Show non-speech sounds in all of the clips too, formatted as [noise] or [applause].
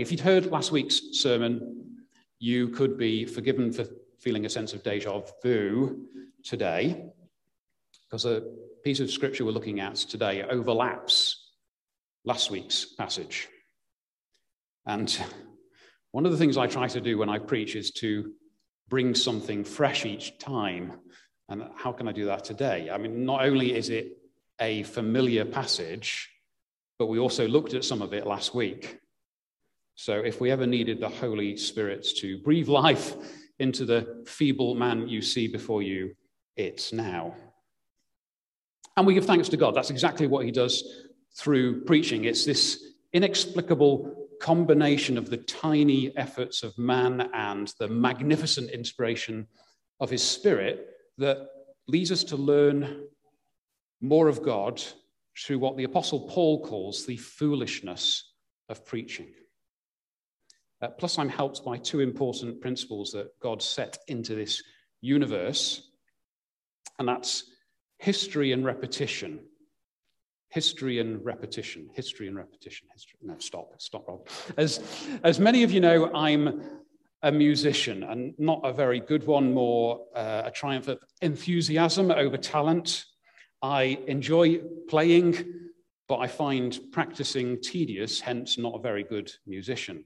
If you'd heard last week's sermon, you could be forgiven for feeling a sense of deja vu today, because the piece of scripture we're looking at today overlaps last week's passage. And one of the things I try to do when I preach is to bring something fresh each time. And how can I do that today? I mean, not only is it a familiar passage, but we also looked at some of it last week. So if we ever needed the Holy Spirit to breathe life into the feeble man you see before you, it's now. And we give thanks to God. That's exactly what he does through preaching. It's this inexplicable combination of the tiny efforts of man and the magnificent inspiration of his spirit that leads us to learn more of God through what the Apostle Paul calls the foolishness of preaching. Uh, plus, I'm helped by two important principles that God set into this universe, and that's history and repetition. History and repetition. History and repetition. History. No, stop. Stop, Rob. As, as many of you know, I'm a musician, and not a very good one, more uh, a triumph of enthusiasm over talent. I enjoy playing, but I find practicing tedious, hence, not a very good musician.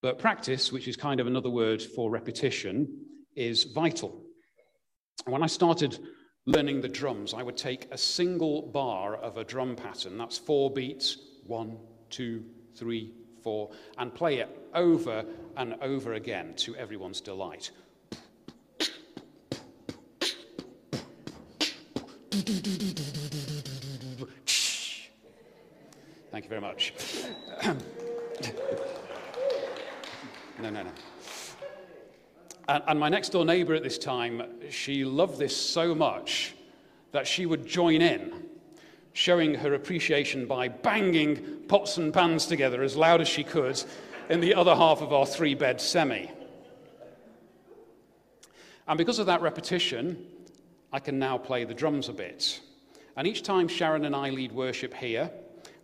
But practice, which is kind of another word for repetition, is vital. When I started learning the drums, I would take a single bar of a drum pattern, that's four beats, one, two, three, four, and play it over and over again to everyone's delight. Thank you very much. [clears throat] no, no, no. And, and my next door neighbor at this time, she loved this so much that she would join in, showing her appreciation by banging pots and pans together as loud as she could in the other half of our three bed semi. And because of that repetition, I can now play the drums a bit. And each time Sharon and I lead worship here,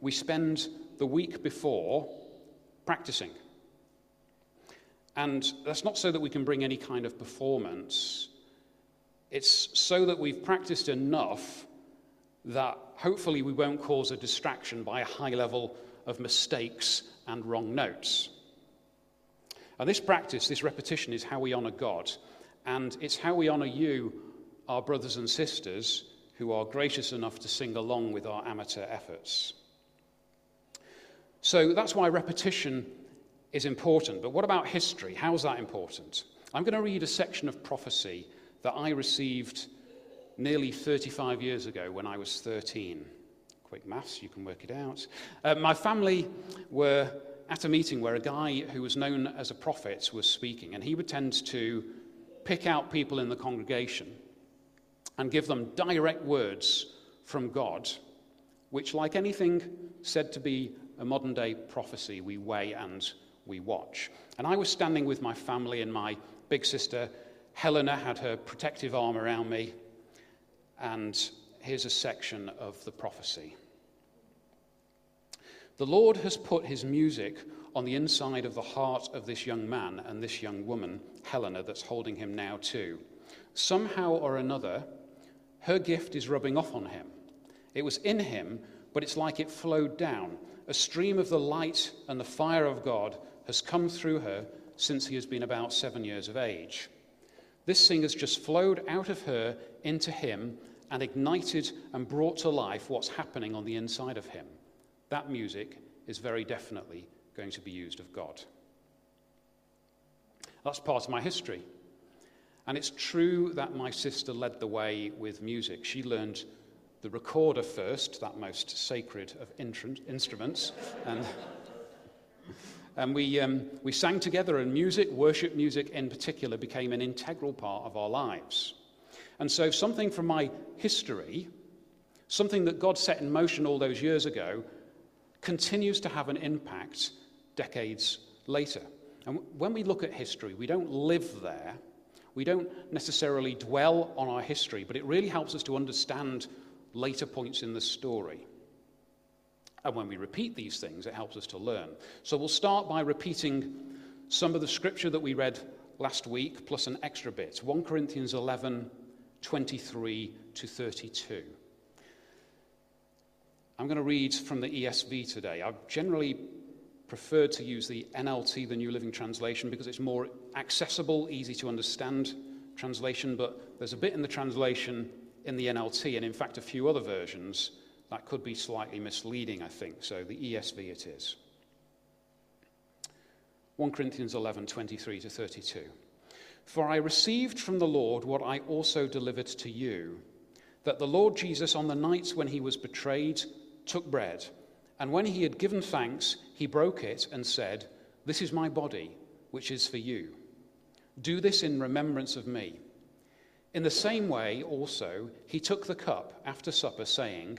we spend the week before practicing. And that's not so that we can bring any kind of performance. It's so that we've practiced enough that hopefully we won't cause a distraction by a high level of mistakes and wrong notes. And this practice, this repetition, is how we honor God. And it's how we honor you, our brothers and sisters, who are gracious enough to sing along with our amateur efforts. So that's why repetition is important. But what about history? How is that important? I'm going to read a section of prophecy that I received nearly 35 years ago when I was 13. Quick maths, you can work it out. Uh, my family were at a meeting where a guy who was known as a prophet was speaking, and he would tend to pick out people in the congregation and give them direct words from God, which, like anything said to be a modern day prophecy, we weigh and we watch. And I was standing with my family, and my big sister Helena had her protective arm around me. And here's a section of the prophecy The Lord has put his music on the inside of the heart of this young man and this young woman, Helena, that's holding him now, too. Somehow or another, her gift is rubbing off on him. It was in him, but it's like it flowed down. A stream of the light and the fire of God has come through her since he has been about seven years of age. This thing has just flowed out of her into him and ignited and brought to life what's happening on the inside of him. That music is very definitely going to be used of God. That's part of my history. And it's true that my sister led the way with music. She learned the recorder first, that most sacred of instruments. And [laughs] and we, um, we sang together, and music, worship music in particular, became an integral part of our lives. And so, something from my history, something that God set in motion all those years ago, continues to have an impact decades later. And when we look at history, we don't live there. We don't necessarily dwell on our history, but it really helps us to understand later points in the story. And when we repeat these things, it helps us to learn. So we'll start by repeating some of the scripture that we read last week, plus an extra bit 1 Corinthians 11 23 to 32. I'm going to read from the ESV today. I've generally preferred to use the NLT, the New Living Translation, because it's more accessible, easy to understand translation, but there's a bit in the translation in the NLT, and in fact, a few other versions that could be slightly misleading, I think. So the ESV it is. 1 Corinthians 11, 23 to 32. For I received from the Lord what I also delivered to you that the Lord Jesus, on the night when he was betrayed, took bread, and when he had given thanks, he broke it and said, This is my body, which is for you. Do this in remembrance of me. In the same way, also, he took the cup after supper, saying,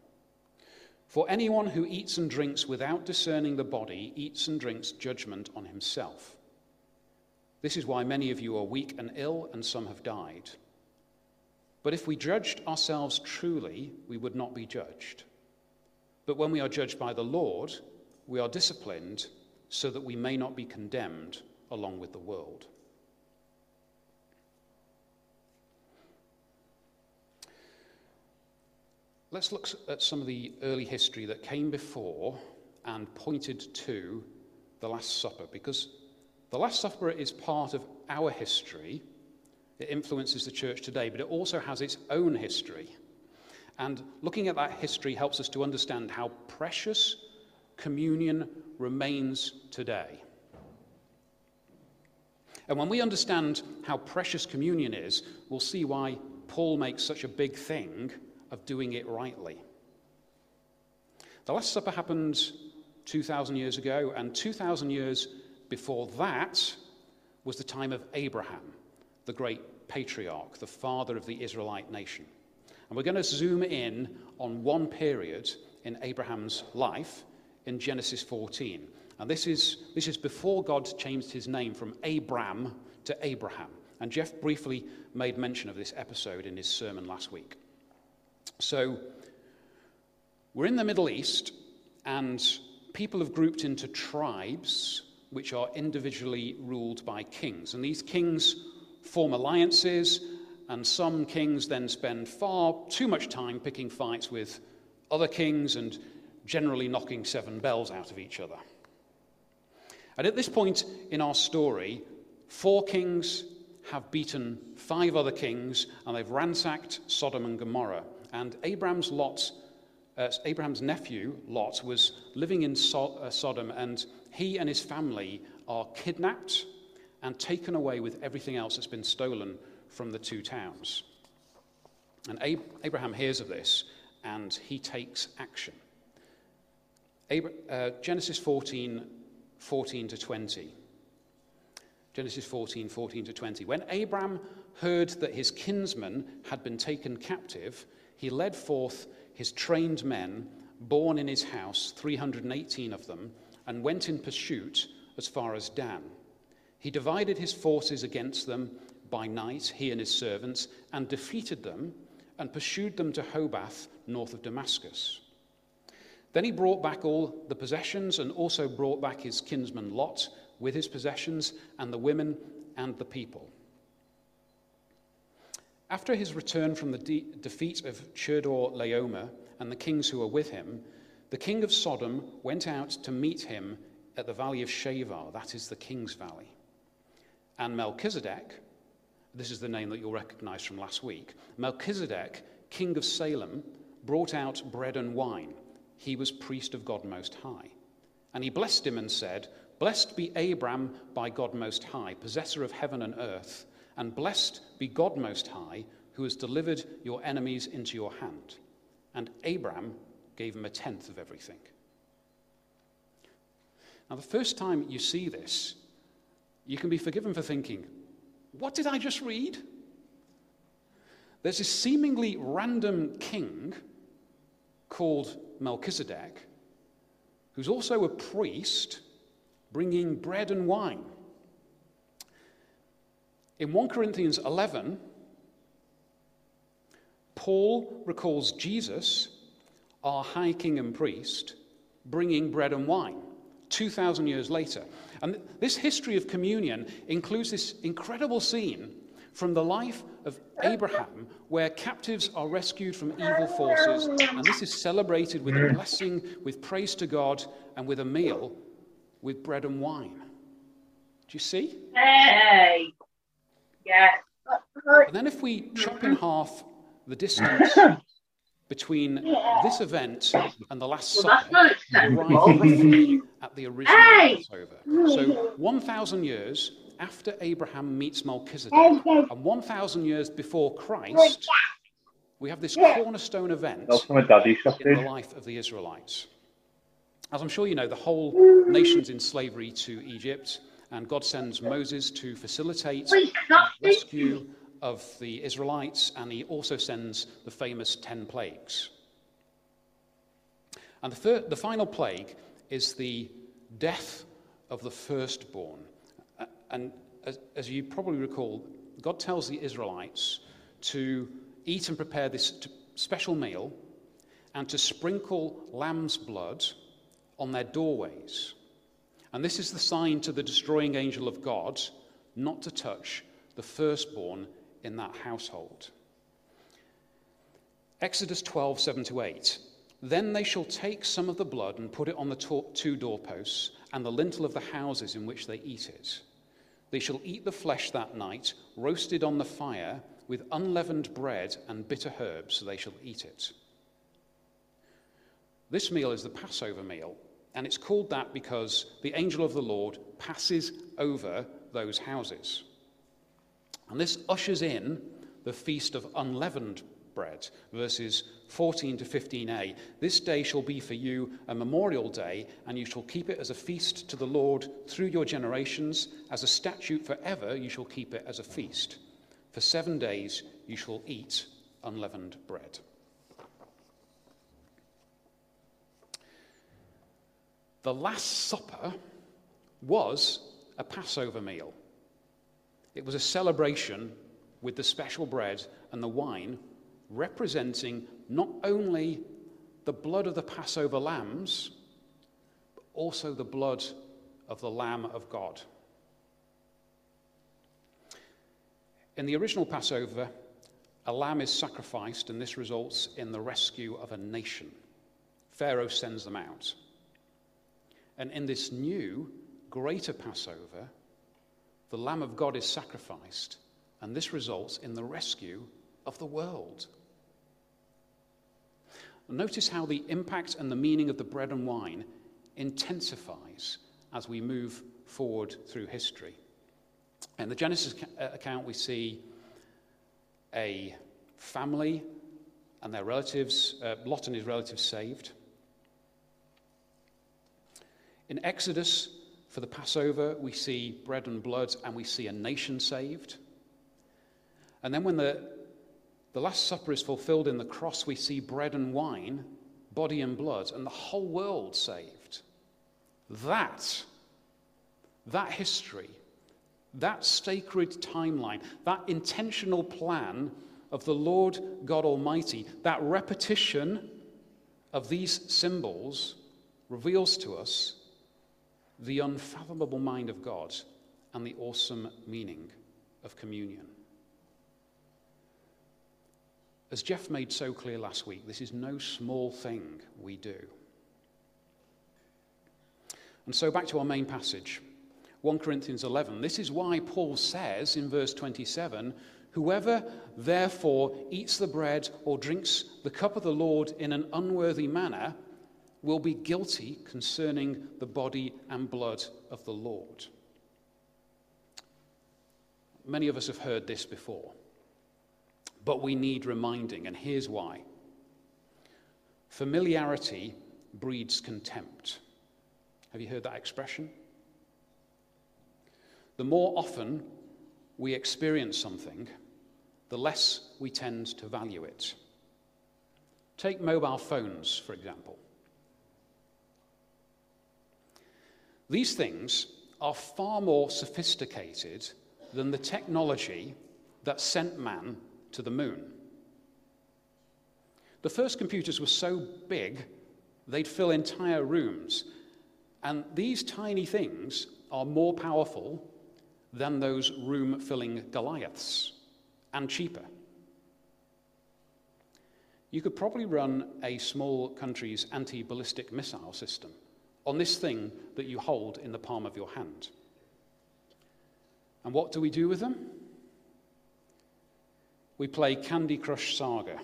For anyone who eats and drinks without discerning the body eats and drinks judgment on himself. This is why many of you are weak and ill, and some have died. But if we judged ourselves truly, we would not be judged. But when we are judged by the Lord, we are disciplined so that we may not be condemned along with the world. Let's look at some of the early history that came before and pointed to the Last Supper, because the Last Supper is part of our history. It influences the church today, but it also has its own history. And looking at that history helps us to understand how precious communion remains today. And when we understand how precious communion is, we'll see why Paul makes such a big thing of doing it rightly. The Last Supper happened 2,000 years ago, and 2,000 years before that was the time of Abraham, the great patriarch, the father of the Israelite nation. And we're going to zoom in on one period in Abraham's life in Genesis 14. And this is, this is before God changed his name from Abram to Abraham. And Jeff briefly made mention of this episode in his sermon last week. So, we're in the Middle East, and people have grouped into tribes which are individually ruled by kings. And these kings form alliances and some kings then spend far too much time picking fights with other kings and generally knocking seven bells out of each other. And at this point in our story, four kings have beaten five other kings and they've ransacked Sodom and Gomorrah. And Abraham's Lot, uh, Abraham's nephew Lot was living in so- uh, Sodom, and he and his family are kidnapped and taken away with everything else that's been stolen from the two towns. And Ab- Abraham hears of this and he takes action. Ab- uh, Genesis 14, 14 to 20. Genesis 14, 14 to 20. When Abraham heard that his kinsman had been taken captive, he led forth his trained men, born in his house, 318 of them, and went in pursuit as far as Dan. He divided his forces against them by night, he and his servants, and defeated them and pursued them to Hobath, north of Damascus. Then he brought back all the possessions and also brought back his kinsman Lot with his possessions and the women and the people. After his return from the de- defeat of Chedorlaomer and the kings who were with him, the king of Sodom went out to meet him at the valley of Shaveh, that is the king's valley. And Melchizedek, this is the name that you'll recognize from last week. Melchizedek, king of Salem, brought out bread and wine. He was priest of God Most High. And he blessed him and said, Blessed be Abram by God Most High, possessor of heaven and earth, and blessed be God Most High, who has delivered your enemies into your hand. And Abram gave him a tenth of everything. Now, the first time you see this, you can be forgiven for thinking, What did I just read? There's this seemingly random king called Melchizedek, who's also a priest bringing bread and wine. In 1 Corinthians 11, Paul recalls Jesus, our high king and priest, bringing bread and wine 2,000 years later. And this history of communion includes this incredible scene from the life of Abraham, where captives are rescued from evil forces, and this is celebrated with a mm. blessing, with praise to God, and with a meal with bread and wine. Do you see? Hey! Yes. And then if we chop in half the distance [coughs] between this event and the Last Supper, we arrive at the original Passover. So 1,000 years after Abraham meets Melchizedek, and 1,000 years before Christ, we have this cornerstone event in the life of the Israelites. As I'm sure you know, the whole nation's in slavery to Egypt, and God sends Moses to facilitate the rescue of the Israelites, and he also sends the famous 10 plagues. And the, third, the final plague is the death of the firstborn. And as, as, you probably recall, God tells the Israelites to eat and prepare this special meal and to sprinkle lamb's blood on their doorways. And this is the sign to the destroying angel of God not to touch the firstborn in that household. Exodus 12, 7 to 8. Then they shall take some of the blood and put it on the two doorposts and the lintel of the houses in which they eat it. They shall eat the flesh that night, roasted on the fire, with unleavened bread and bitter herbs, so they shall eat it. This meal is the Passover meal, and it's called that because the angel of the Lord passes over those houses. And this ushers in the feast of unleavened bread, verses 14 to 15a. This day shall be for you a memorial day, and you shall keep it as a feast to the Lord through your generations. As a statute forever, you shall keep it as a feast. For seven days you shall eat unleavened bread. The Last Supper was a Passover meal. It was a celebration with the special bread and the wine, representing not only the blood of the Passover lambs, but also the blood of the Lamb of God. In the original Passover, a lamb is sacrificed, and this results in the rescue of a nation. Pharaoh sends them out. And in this new, greater Passover, the Lamb of God is sacrificed, and this results in the rescue of the world. Notice how the impact and the meaning of the bread and wine intensifies as we move forward through history. In the Genesis account, we see a family and their relatives, uh, Lot and his relatives saved. In Exodus, for the Passover, we see bread and blood and we see a nation saved. And then when the, the Last Supper is fulfilled in the cross, we see bread and wine, body and blood, and the whole world saved. That, that history, that sacred timeline, that intentional plan of the Lord God Almighty, that repetition of these symbols reveals to us the unfathomable mind of God and the awesome meaning of communion. As Jeff made so clear last week, this is no small thing we do. And so back to our main passage, 1 Corinthians 11. This is why Paul says in verse 27 Whoever therefore eats the bread or drinks the cup of the Lord in an unworthy manner will be guilty concerning the body and blood of the Lord. Many of us have heard this before, but we need reminding, and here's why. Familiarity breeds contempt. Have you heard that expression? The more often we experience something, the less we tend to value it. Take mobile phones, for example. These things are far more sophisticated than the technology that sent man to the moon. The first computers were so big they'd fill entire rooms. And these tiny things are more powerful than those room filling Goliaths and cheaper. You could probably run a small country's anti ballistic missile system on this thing that you hold in the palm of your hand. And what do we do with them? We play Candy Crush Saga.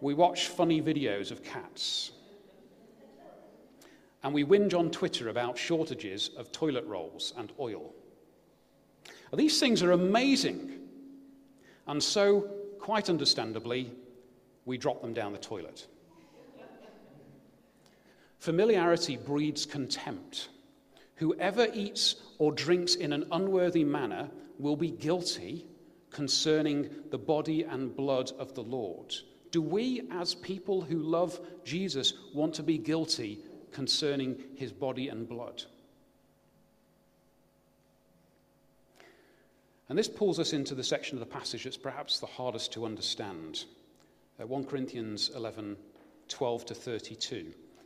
we watch funny videos of cats. And we whinge on Twitter about shortages of toilet rolls and oil. These things are amazing. And so, quite understandably, we drop them down the toilet. Familiarity breeds contempt. Whoever eats or drinks in an unworthy manner will be guilty concerning the body and blood of the Lord. Do we, as people who love Jesus, want to be guilty concerning his body and blood? And this pulls us into the section of the passage that's perhaps the hardest to understand. Uh, 1 Corinthians 11 12 to 32.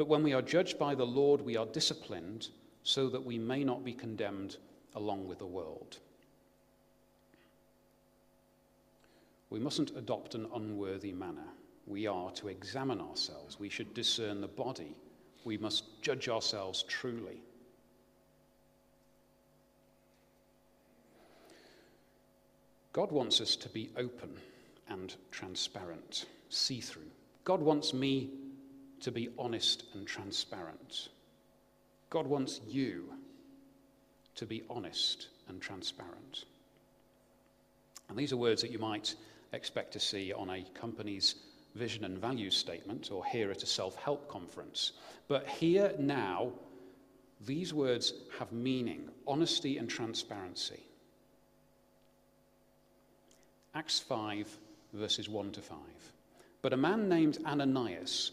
But when we are judged by the Lord, we are disciplined so that we may not be condemned along with the world. We mustn't adopt an unworthy manner. We are to examine ourselves. We should discern the body. We must judge ourselves truly. God wants us to be open and transparent, see through. God wants me to be honest and transparent. God wants you to be honest and transparent. And these are words that you might expect to see on a company's vision and values statement or here at a self help conference. But here now, these words have meaning honesty and transparency. Acts 5, verses 1 to 5. But a man named Ananias,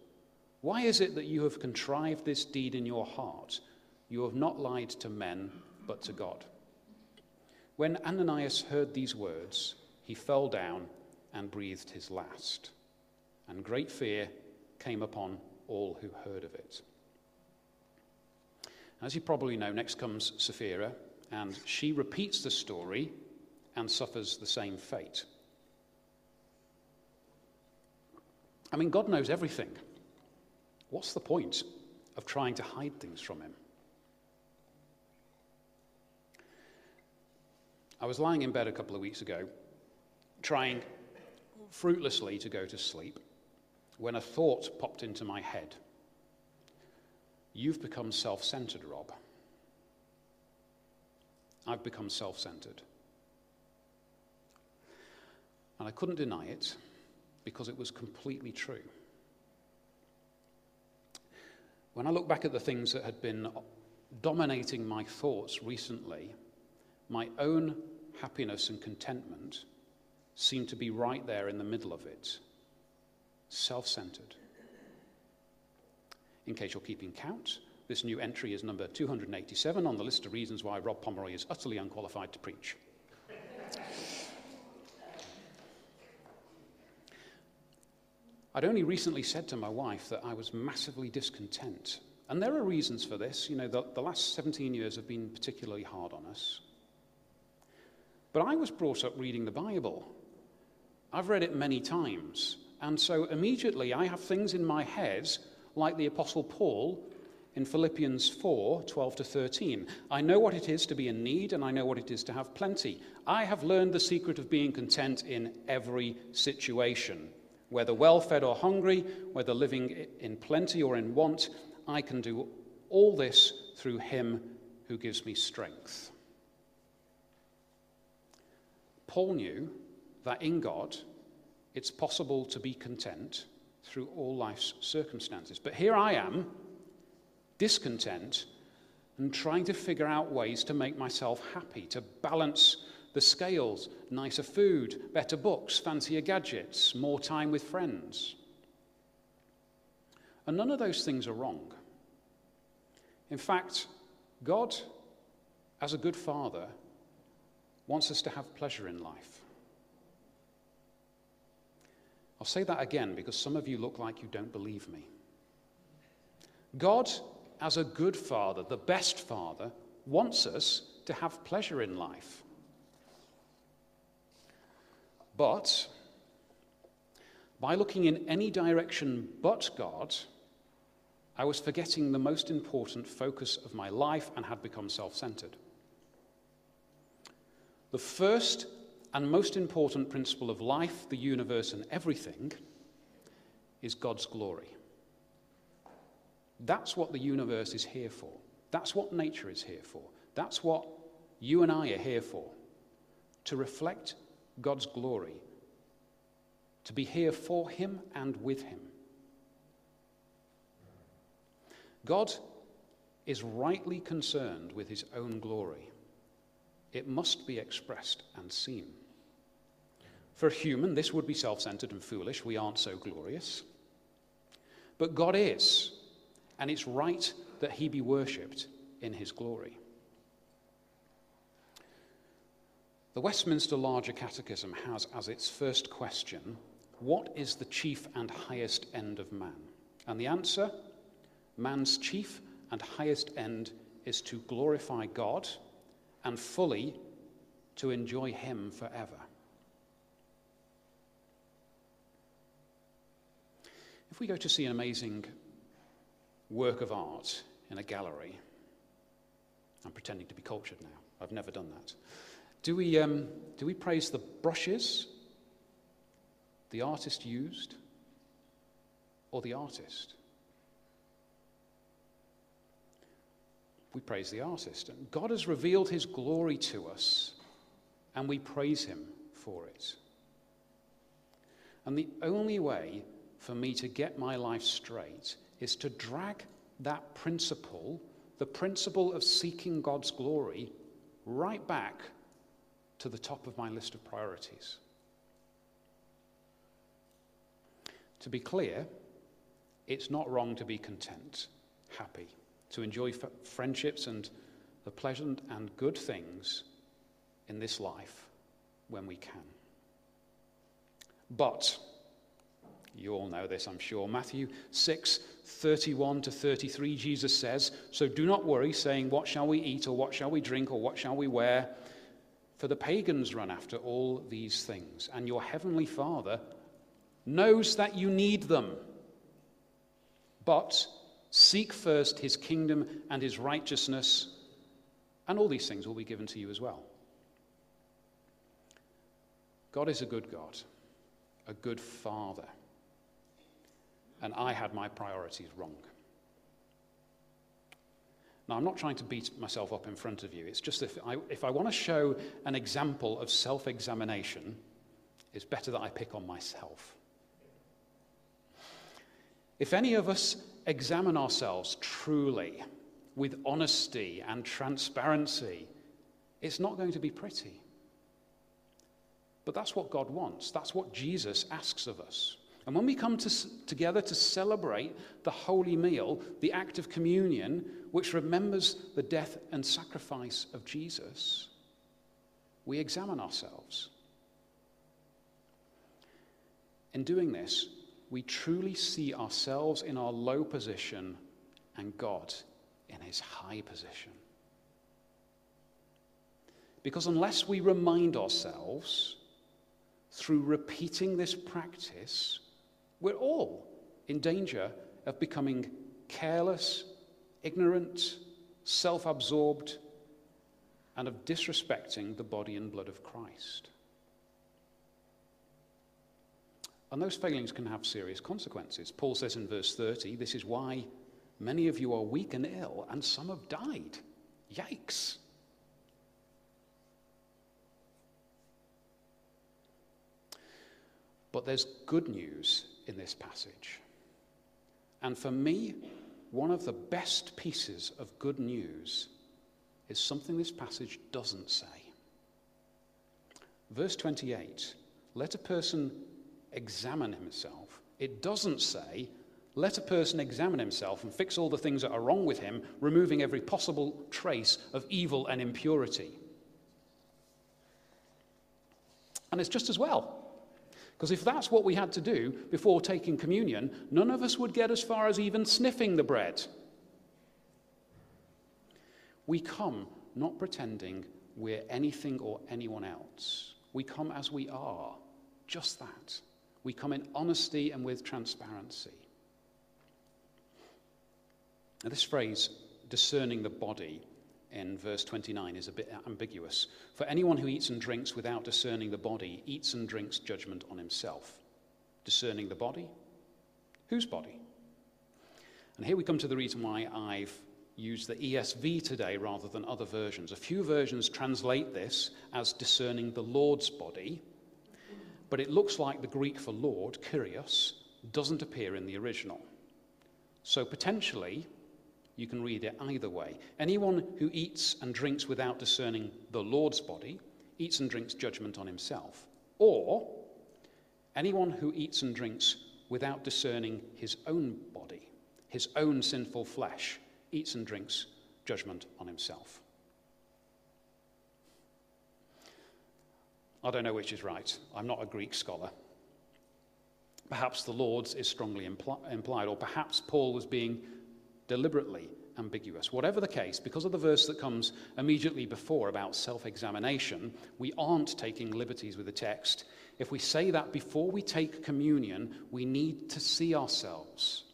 Why is it that you have contrived this deed in your heart? You have not lied to men, but to God. When Ananias heard these words, he fell down and breathed his last. And great fear came upon all who heard of it. As you probably know, next comes Sapphira, and she repeats the story and suffers the same fate. I mean, God knows everything. What's the point of trying to hide things from him? I was lying in bed a couple of weeks ago, trying fruitlessly to go to sleep, when a thought popped into my head. You've become self centered, Rob. I've become self centered. And I couldn't deny it because it was completely true. When I look back at the things that had been dominating my thoughts recently, my own happiness and contentment seemed to be right there in the middle of it self centered. In case you're keeping count, This new entry is number 287 on the list of reasons why Rob Pomeroy is utterly unqualified to preach. I'd only recently said to my wife that I was massively discontent. And there are reasons for this. You know, the, the last 17 years have been particularly hard on us. But I was brought up reading the Bible. I've read it many times. And so immediately I have things in my head like the Apostle Paul in Philippians 4 12 to 13. I know what it is to be in need, and I know what it is to have plenty. I have learned the secret of being content in every situation. Whether well fed or hungry, whether living in plenty or in want, I can do all this through him who gives me strength. Paul knew that in God, it's possible to be content through all life's circumstances. But here I am discontent and trying to figure out ways to make myself happy, to balance the scales, nicer food, better books, fancier gadgets, more time with friends. And none of those things are wrong. In fact, God, as a good father, wants us to have pleasure in life. I'll say that again because some of you look like you don't believe me. God as a good father, the best father, wants us to have pleasure in life. But by looking in any direction but God, I was forgetting the most important focus of my life and had become self centered. The first and most important principle of life, the universe, and everything is God's glory. That's what the universe is here for. That's what nature is here for. That's what you and I are here for to reflect God's glory, to be here for Him and with Him. God is rightly concerned with His own glory. It must be expressed and seen. For human, this would be self centered and foolish. We aren't so glorious. But God is and it's right that he be worshipped in his glory. The Westminster Larger Catechism has as its first question, What is the chief and highest end of man? And the answer, man's chief and highest end is to glorify God and fully to enjoy him forever. If we go to see an amazing work of art in a gallery. I'm pretending to be cultured now. I've never done that. Do we, um, do we praise the brushes the artist used or the artist? We praise the artist. And God has revealed his glory to us, and we praise him for it. And the only way for me to get my life straight is to drag that principle, the principle of seeking God's glory, right back to the top of my list of priorities. To be clear, it's not wrong to be content, happy, to enjoy f- friendships and the pleasant and good things in this life when we can. But, you all know this, I'm sure. Matthew 6 31 to 33, Jesus says, So do not worry, saying, What shall we eat, or what shall we drink, or what shall we wear? For the pagans run after all these things, and your heavenly Father knows that you need them. But seek first his kingdom and his righteousness, and all these things will be given to you as well. God is a good God, a good Father and I had my priorities wrong. Now, I'm not trying to beat myself up in front of you. It's just if I, if I want to show an example of self examination, it's better that I pick on myself. If any of us examine ourselves truly, with honesty and transparency, it's not going to be pretty. But that's what God wants. That's what Jesus asks of us. And when we come to, together to celebrate the holy meal, the act of communion, which remembers the death and sacrifice of Jesus, we examine ourselves. In doing this, we truly see ourselves in our low position and God in his high position. Because unless we remind ourselves through repeating this practice, we're all in danger of becoming careless, ignorant, self absorbed, and of disrespecting the body and blood of Christ. And those failings can have serious consequences. Paul says in verse 30 this is why many of you are weak and ill, and some have died. Yikes. But there's good news in this passage. And for me, one of the best pieces of good news is something this passage doesn't say. Verse 28 let a person examine himself. It doesn't say, let a person examine himself and fix all the things that are wrong with him, removing every possible trace of evil and impurity. And it's just as well. Because if that's what we had to do before taking communion, none of us would get as far as even sniffing the bread. We come not pretending we're anything or anyone else. We come as we are, just that. We come in honesty and with transparency. Now, this phrase, discerning the body, in verse 29 is a bit ambiguous. For anyone who eats and drinks without discerning the body eats and drinks judgment on himself. Discerning the body? Whose body? And here we come to the reason why I've used the ESV today rather than other versions. A few versions translate this as discerning the Lord's body, but it looks like the Greek for Lord, Kyrios, doesn't appear in the original. So potentially, you can read it either way. Anyone who eats and drinks without discerning the Lord's body eats and drinks judgment on himself. Or anyone who eats and drinks without discerning his own body, his own sinful flesh, eats and drinks judgment on himself. I don't know which is right. I'm not a Greek scholar. Perhaps the Lord's is strongly impl- implied, or perhaps Paul was being deliberately ambiguous. Whatever the case, because of the verse that comes immediately before about self examination, we aren't taking liberties with the text. If we say that before we take communion, we need to see ourselves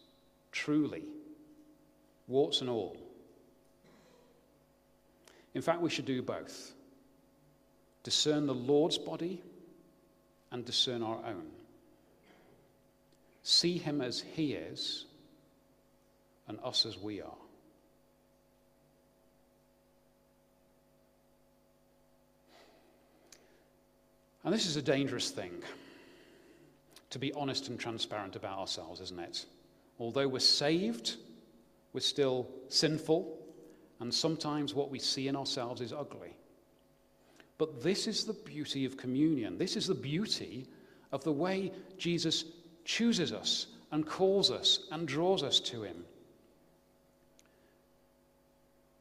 truly, warts and all. In fact, we should do both discern the Lord's body and discern our own. See him as he is and us as we are. And this is a dangerous thing to be honest and transparent about ourselves, isn't it? Although we're saved, we're still sinful, and sometimes what we see in ourselves is ugly. But this is the beauty of communion. This is the beauty of the way Jesus chooses us and calls us and draws us to him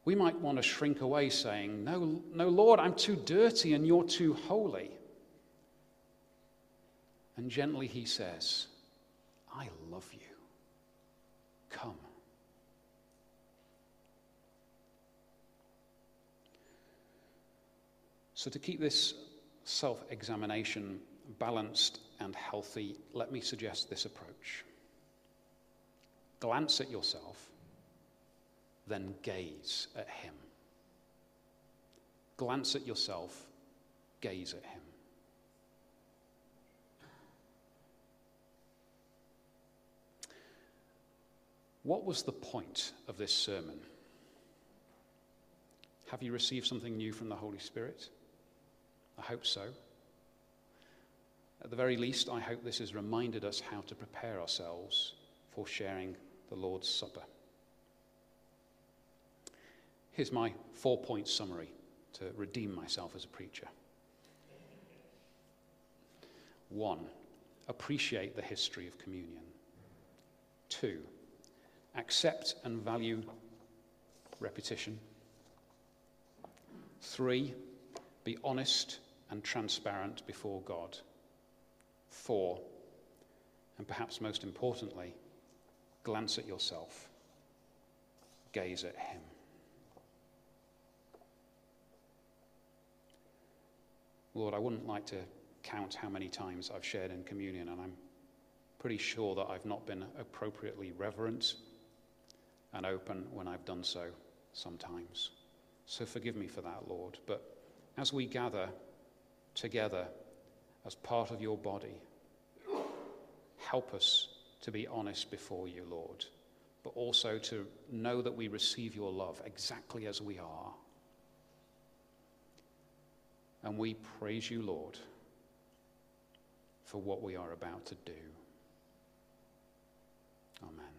we might want to shrink away saying, No, no, Lord, I'm too dirty and you're too holy. And gently he says, I love you. Come. So, to keep this self examination balanced and healthy, let me suggest this approach. Glance at yourself then gaze at him. Glance at yourself, gaze at him. What was the point of this sermon? Have you received something new from the Holy Spirit? I hope so. At the very least, I hope this has reminded us how to prepare ourselves for sharing the Lord's Supper. Here's my four point summary to redeem myself as a preacher. One, appreciate the history of communion. Two, accept and value repetition. Three, be honest and transparent before God. Four, and perhaps most importantly, glance at yourself, gaze at Him. Lord, I wouldn't like to count how many times I've shared in communion, and I'm pretty sure that I've not been appropriately reverent and open when I've done so sometimes. So forgive me for that, Lord. But as we gather together as part of your body, help us to be honest before you, Lord, but also to know that we receive your love exactly as we are. And we praise you, Lord, for what we are about to do. Amen.